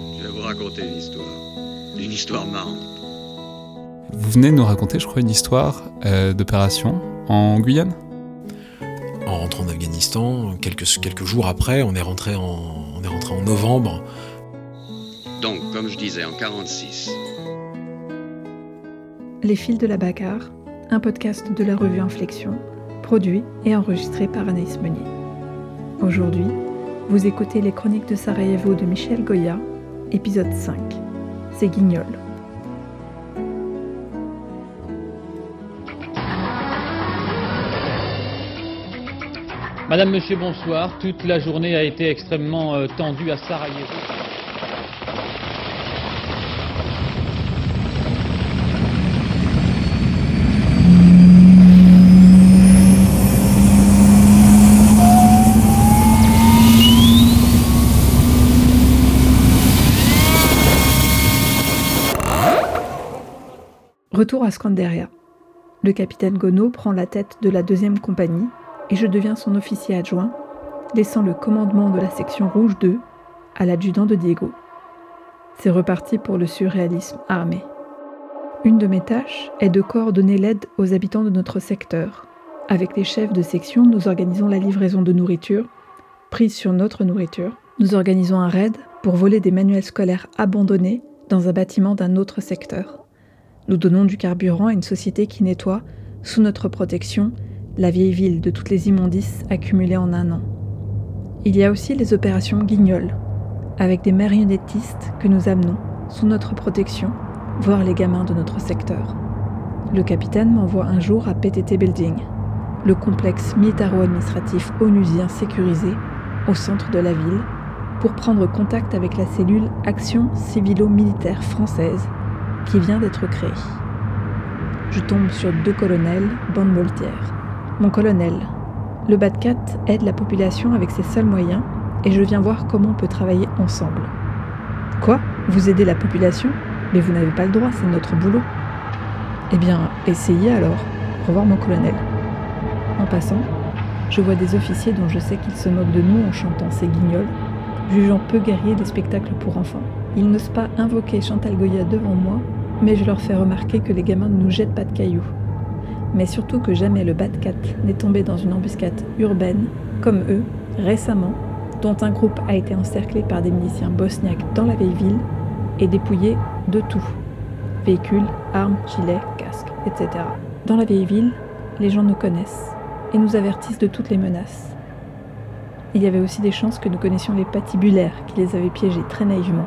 Je vais vous raconter une histoire. Une histoire marrante. Vous venez nous raconter, je crois, une histoire euh, d'opération en Guyane? En rentrant en Afghanistan, quelques, quelques jours après, on est, rentré en, on est rentré en novembre. Donc, comme je disais, en 46. Les fils de la bagarre, un podcast de la revue Inflexion, produit et enregistré par Anaïs Meunier. Aujourd'hui, vous écoutez les chroniques de Sarajevo de Michel Goya, épisode 5. C'est Guignol. Madame, Monsieur, bonsoir. Toute la journée a été extrêmement euh, tendue à Sarajevo. À Scanderia. Le capitaine Gono prend la tête de la deuxième compagnie et je deviens son officier adjoint, laissant le commandement de la section rouge 2 à l'adjudant de Diego. C'est reparti pour le surréalisme armé. Une de mes tâches est de coordonner l'aide aux habitants de notre secteur. Avec les chefs de section, nous organisons la livraison de nourriture, prise sur notre nourriture. Nous organisons un raid pour voler des manuels scolaires abandonnés dans un bâtiment d'un autre secteur. Nous donnons du carburant à une société qui nettoie, sous notre protection, la vieille ville de toutes les immondices accumulées en un an. Il y a aussi les opérations Guignol, avec des marionnettistes que nous amenons, sous notre protection, voir les gamins de notre secteur. Le capitaine m'envoie un jour à PTT Building, le complexe militaro-administratif onusien sécurisé au centre de la ville, pour prendre contact avec la cellule Action civilo-militaire française qui vient d'être créée. Je tombe sur deux colonels, bande moltière. Mon colonel, le BAT4 aide la population avec ses seuls moyens et je viens voir comment on peut travailler ensemble. Quoi? Vous aidez la population? Mais vous n'avez pas le droit, c'est notre boulot. Eh bien, essayez alors. Au revoir mon colonel. En passant, je vois des officiers dont je sais qu'ils se moquent de nous en chantant ces guignols, jugeant peu guerriers des spectacles pour enfants. Ils n'osent pas invoquer Chantal Goya devant moi, mais je leur fais remarquer que les gamins ne nous jettent pas de cailloux mais surtout que jamais le Batcat n'est tombé dans une embuscade urbaine, comme eux, récemment, dont un groupe a été encerclé par des miliciens bosniaques dans la vieille ville et dépouillé de tout véhicules, armes, gilets, casques, etc. Dans la vieille ville, les gens nous connaissent et nous avertissent de toutes les menaces. Il y avait aussi des chances que nous connaissions les patibulaires qui les avaient piégés très naïvement.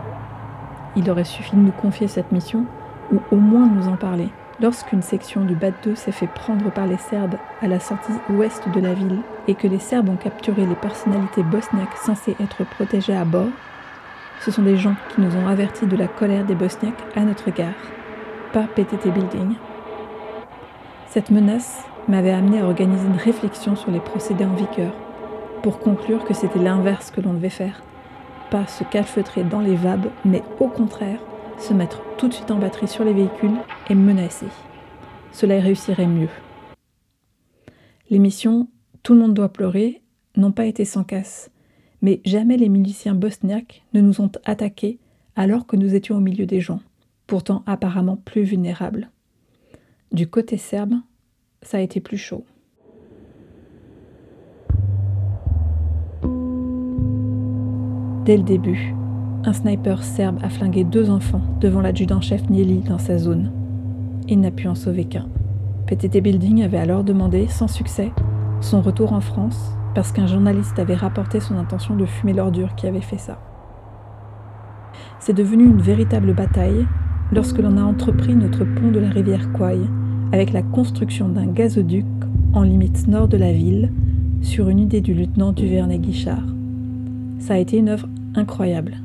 Il aurait suffi de nous confier cette mission ou au moins nous en parler. Lorsqu'une section du BAT 2 s'est fait prendre par les Serbes à la sortie ouest de la ville et que les Serbes ont capturé les personnalités bosniaques censées être protégées à bord, ce sont des gens qui nous ont avertis de la colère des Bosniaques à notre égard, pas PTT Building. Cette menace m'avait amené à organiser une réflexion sur les procédés en vigueur, pour conclure que c'était l'inverse que l'on devait faire, pas se calfeutrer dans les vabs, mais au contraire se mettre tout de suite en batterie sur les véhicules et menacer. Cela réussirait mieux. Les missions Tout le monde doit pleurer n'ont pas été sans casse, mais jamais les miliciens bosniaques ne nous ont attaqués alors que nous étions au milieu des gens, pourtant apparemment plus vulnérables. Du côté serbe, ça a été plus chaud. Dès le début, un sniper serbe a flingué deux enfants devant l'adjudant-chef Nieli dans sa zone. Il n'a pu en sauver qu'un. PTT Building avait alors demandé, sans succès, son retour en France parce qu'un journaliste avait rapporté son intention de fumer l'ordure qui avait fait ça. C'est devenu une véritable bataille lorsque l'on a entrepris notre pont de la rivière Kouai avec la construction d'un gazoduc en limite nord de la ville sur une idée du lieutenant Duvernay-Guichard. Ça a été une œuvre incroyable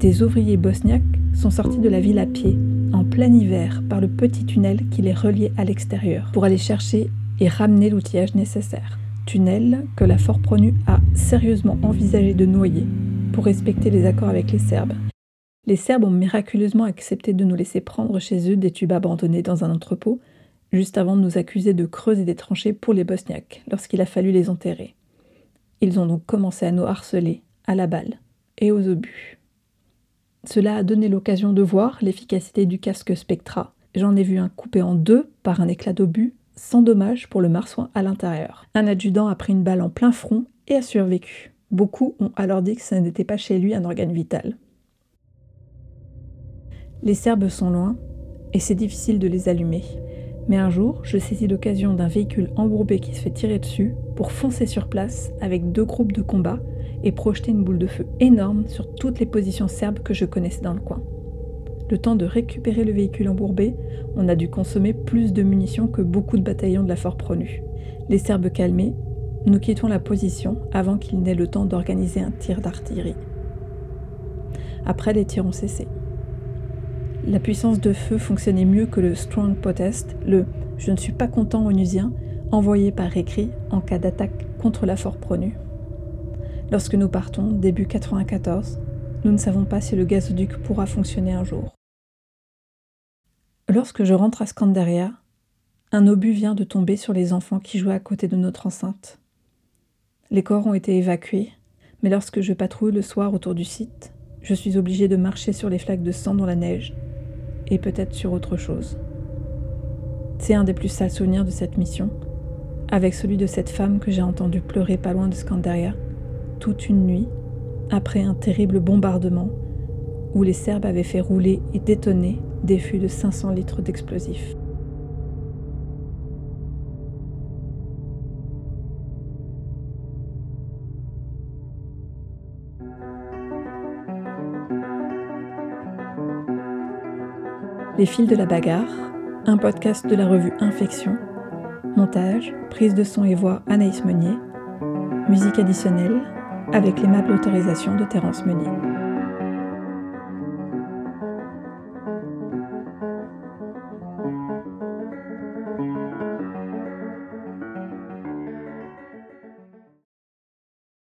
des ouvriers bosniaques sont sortis de la ville à pied, en plein hiver, par le petit tunnel qui les reliait à l'extérieur, pour aller chercher et ramener l'outillage nécessaire. Tunnel que la Fort Pronu a sérieusement envisagé de noyer pour respecter les accords avec les Serbes. Les Serbes ont miraculeusement accepté de nous laisser prendre chez eux des tubes abandonnés dans un entrepôt, juste avant de nous accuser de creuser des tranchées pour les Bosniaques, lorsqu'il a fallu les enterrer. Ils ont donc commencé à nous harceler, à la balle et aux obus. Cela a donné l'occasion de voir l'efficacité du casque Spectra. J'en ai vu un coupé en deux par un éclat d'obus, sans dommage pour le marsouin à l'intérieur. Un adjudant a pris une balle en plein front et a survécu. Beaucoup ont alors dit que ce n'était pas chez lui un organe vital. Les Serbes sont loin et c'est difficile de les allumer. Mais un jour, je saisis l'occasion d'un véhicule embourbé qui se fait tirer dessus pour foncer sur place avec deux groupes de combat et projeter une boule de feu énorme sur toutes les positions serbes que je connaissais dans le coin. Le temps de récupérer le véhicule embourbé, on a dû consommer plus de munitions que beaucoup de bataillons de la Fort Pronu. Les Serbes calmés, nous quittons la position avant qu'il n'ait le temps d'organiser un tir d'artillerie. Après, les tirs ont cessé. La puissance de feu fonctionnait mieux que le Strong Protest, le Je ne suis pas content onusien, envoyé par écrit en cas d'attaque contre la Fort Pronu. Lorsque nous partons, début 94, nous ne savons pas si le gazoduc pourra fonctionner un jour. Lorsque je rentre à Scandaria, un obus vient de tomber sur les enfants qui jouaient à côté de notre enceinte. Les corps ont été évacués, mais lorsque je patrouille le soir autour du site, je suis obligé de marcher sur les flaques de sang dans la neige et peut-être sur autre chose. C'est un des plus sales souvenirs de cette mission, avec celui de cette femme que j'ai entendue pleurer pas loin de Scandaria toute une nuit après un terrible bombardement où les Serbes avaient fait rouler et détonner des fûts de 500 litres d'explosifs. Les fils de la bagarre, un podcast de la revue Infection, montage, prise de son et voix Anaïs Meunier, musique additionnelle avec l'aimable autorisation de Terence Meunier.